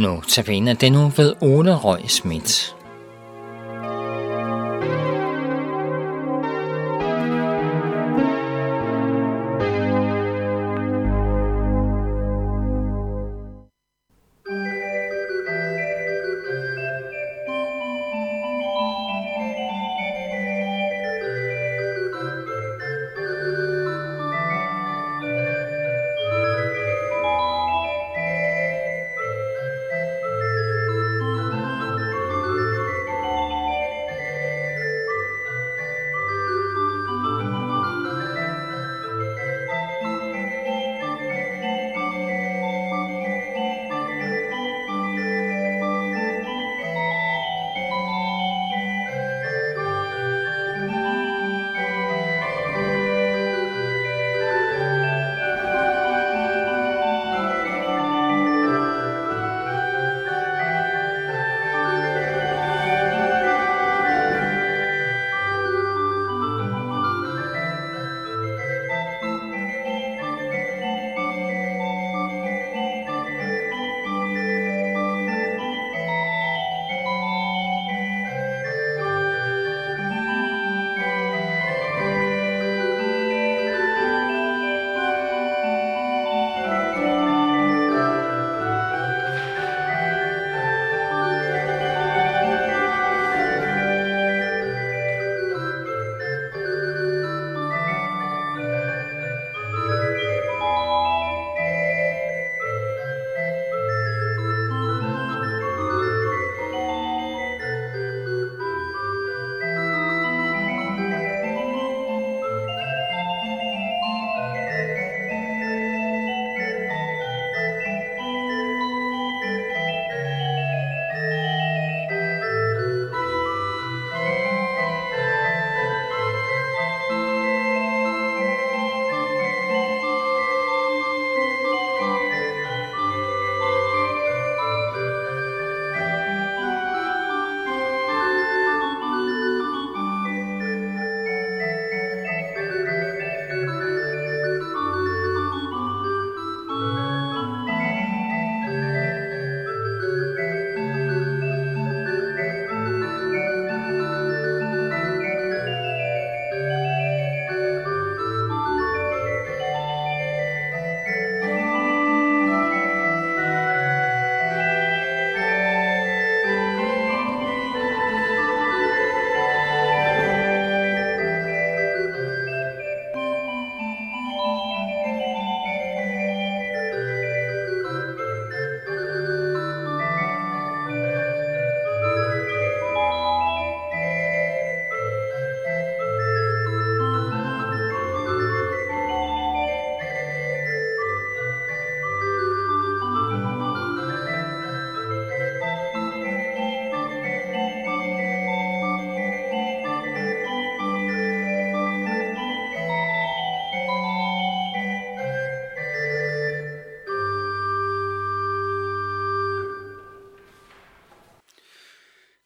Nu tabiner den nu ved Ole Røg Schmidt.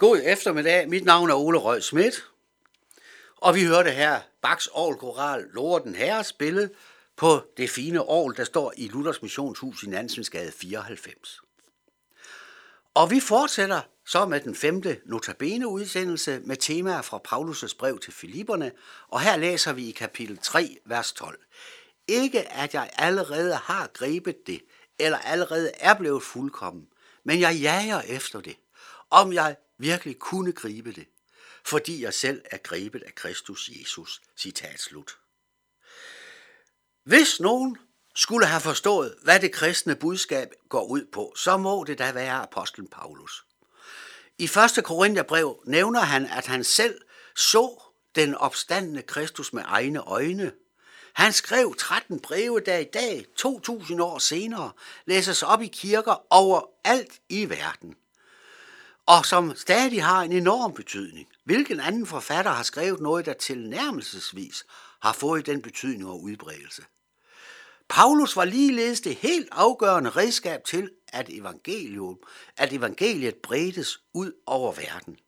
God eftermiddag. Mit navn er Ole Røg Schmidt. Og vi hørte her Bachs Aarhus Koral den Herre spille på det fine Aarhus, der står i Luthers Missionshus i Nansensgade 94. Og vi fortsætter så med den femte notabene udsendelse med temaer fra Paulus' brev til Filipperne, og her læser vi i kapitel 3, vers 12. Ikke at jeg allerede har grebet det, eller allerede er blevet fuldkommen, men jeg jager efter det, om jeg virkelig kunne gribe det, fordi jeg selv er grebet af Kristus Jesus. Citat slut. Hvis nogen skulle have forstået, hvad det kristne budskab går ud på, så må det da være apostlen Paulus. I 1. Korintherbrev nævner han, at han selv så den opstandende Kristus med egne øjne. Han skrev 13 breve, der i dag, 2000 år senere, læses op i kirker overalt i verden og som stadig har en enorm betydning. Hvilken anden forfatter har skrevet noget, der tilnærmelsesvis har fået den betydning og udbredelse? Paulus var ligeledes det helt afgørende redskab til, at evangelium, at evangeliet bredtes ud over verden.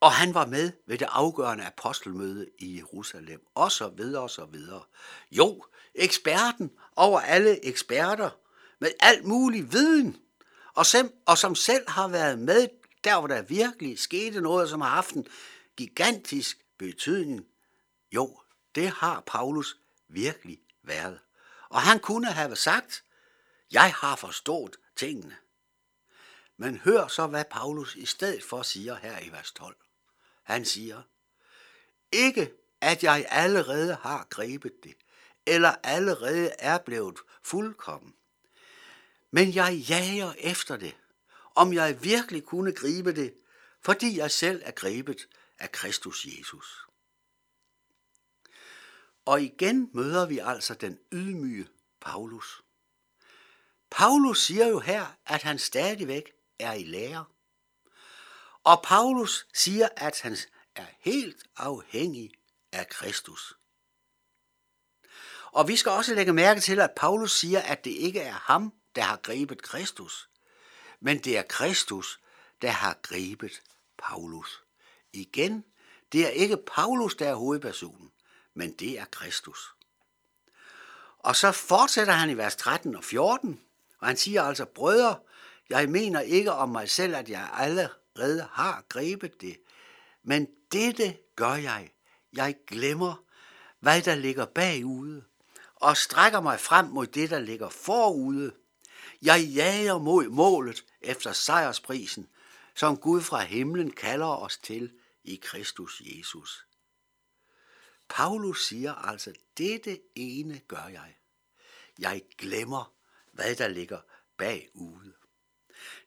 Og han var med ved det afgørende apostelmøde i Jerusalem, og så videre, og så videre. Jo, eksperten over alle eksperter, med alt mulig viden, og sem, og som selv har været med der, hvor der virkelig skete noget, som har haft en gigantisk betydning. Jo, det har Paulus virkelig været. Og han kunne have sagt, jeg har forstået tingene. Men hør så, hvad Paulus i stedet for siger her i vers 12. Han siger, ikke at jeg allerede har grebet det, eller allerede er blevet fuldkommen. Men jeg jager efter det, om jeg virkelig kunne gribe det, fordi jeg selv er grebet af Kristus Jesus. Og igen møder vi altså den ydmyge Paulus. Paulus siger jo her, at han stadigvæk er i lære. Og Paulus siger, at han er helt afhængig af Kristus. Og vi skal også lægge mærke til, at Paulus siger, at det ikke er ham, der har grebet Kristus, men det er Kristus, der har grebet Paulus. Igen, det er ikke Paulus, der er hovedpersonen, men det er Kristus. Og så fortsætter han i vers 13 og 14, og han siger altså, brødre, jeg mener ikke om mig selv, at jeg allerede har grebet det, men dette gør jeg. Jeg glemmer, hvad der ligger bagude, og strækker mig frem mod det, der ligger forude. Jeg jager mod målet efter sejrsprisen, som Gud fra himlen kalder os til i Kristus Jesus. Paulus siger altså, dette ene gør jeg. Jeg glemmer, hvad der ligger bagude.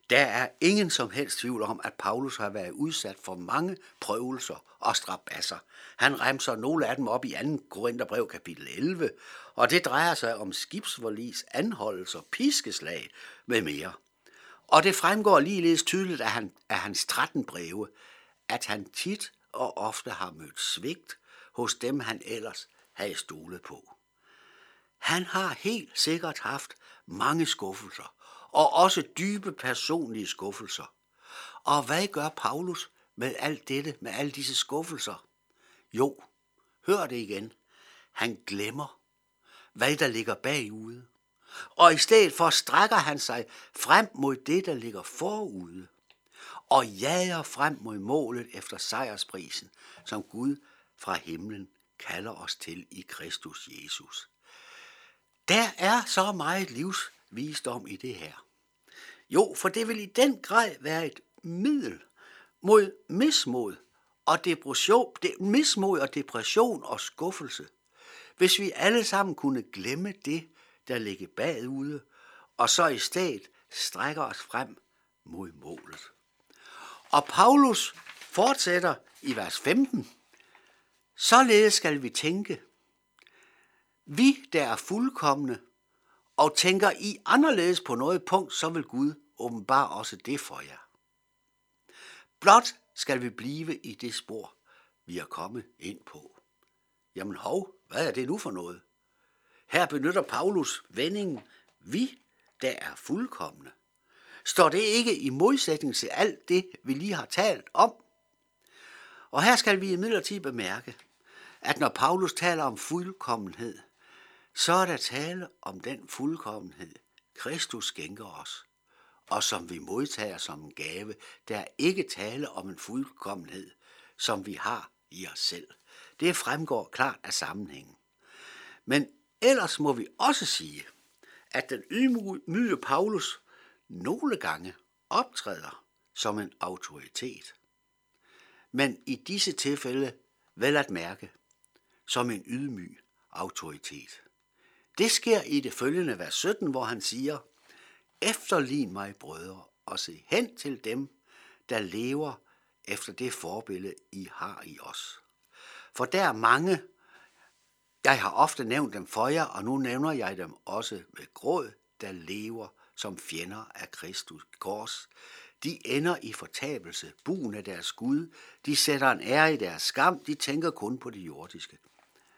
Der er ingen som helst tvivl om, at Paulus har været udsat for mange prøvelser og strabasser. Han remser nogle af dem op i 2. Korintherbrev kapitel 11, og det drejer sig om skibsforlis, anholdelser, piskeslag med mere. Og det fremgår ligeledes tydeligt af, han, af hans 13 breve, at han tit og ofte har mødt svigt hos dem, han ellers havde stolet på. Han har helt sikkert haft mange skuffelser, og også dybe personlige skuffelser. Og hvad gør Paulus med alt dette, med alle disse skuffelser? Jo, hør det igen. Han glemmer, hvad der ligger bagude. Og i stedet for strækker han sig frem mod det, der ligger forude, og jager frem mod målet efter sejrsprisen, som Gud fra himlen kalder os til i Kristus Jesus. Der er så meget livs visdom i det her. Jo, for det vil i den grad være et middel mod mismod og depression, det, mismod og depression og skuffelse. Hvis vi alle sammen kunne glemme det, der ligger bagude, og så i stedet strækker os frem mod målet. Og Paulus fortsætter i vers 15. Således skal vi tænke. Vi, der er fuldkommende, og tænker I anderledes på noget punkt, så vil Gud åbenbare også det for jer. Blot skal vi blive i det spor, vi er kommet ind på. Jamen hov, hvad er det nu for noget? Her benytter Paulus vendingen, vi, der er fuldkommende. Står det ikke i modsætning til alt det, vi lige har talt om? Og her skal vi imidlertid bemærke, at når Paulus taler om fuldkommenhed, så er der tale om den fuldkommenhed, Kristus skænker os, og som vi modtager som en gave. Der er ikke tale om en fuldkommenhed, som vi har i os selv. Det fremgår klart af sammenhængen. Men ellers må vi også sige, at den ydmyge Paulus nogle gange optræder som en autoritet. Men i disse tilfælde vel at mærke som en ydmyg autoritet. Det sker i det følgende vers 17, hvor han siger, Efterlign mig, brødre, og se hen til dem, der lever efter det forbillede, I har i os. For der er mange, jeg har ofte nævnt dem for jer, og nu nævner jeg dem også med gråd, der lever som fjender af Kristus kors. De ender i fortabelse, buen af deres Gud, de sætter en ære i deres skam, de tænker kun på det jordiske.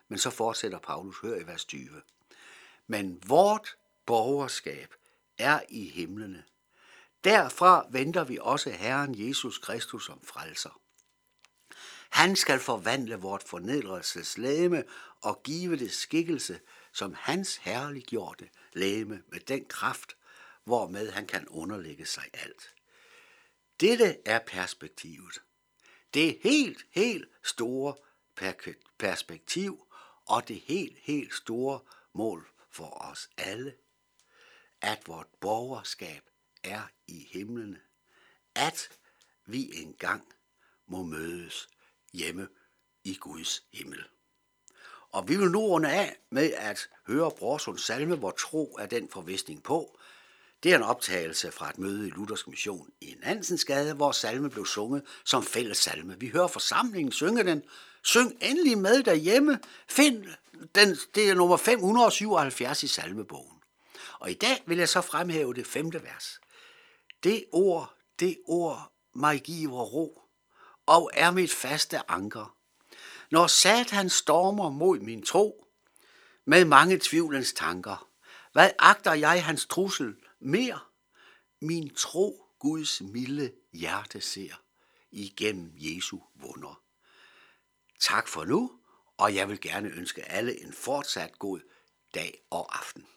Men så fortsætter Paulus, hør i vers 20. Men vort borgerskab er i himlene. Derfra venter vi også Herren Jesus Kristus som frelser. Han skal forvandle vort fornedrelseslæme og give det skikkelse som hans herliggjorte læme med den kraft, hvormed han kan underlægge sig alt. Dette er perspektivet. Det helt, helt store perspektiv og det helt, helt store mål for os alle, at vort borgerskab er i himlene, at vi engang må mødes hjemme i Guds himmel. Og vi vil nu runde af med at høre Brorsons salme, hvor tro er den forvisning på. Det er en optagelse fra et møde i Luthersk Mission i Nansensgade, hvor salme blev sunget som fælles salme. Vi hører forsamlingen synge den. Syng endelig med derhjemme. Find den, det er nummer 577 i salmebogen. Og i dag vil jeg så fremhæve det femte vers. Det ord, det ord mig giver ro, og er mit faste anker. Når Satan stormer mod min tro, med mange tvivlens tanker, hvad agter jeg hans trussel mere? Min tro Guds milde hjerte ser igennem Jesu vunder. Tak for nu, og jeg vil gerne ønske alle en fortsat god dag og aften.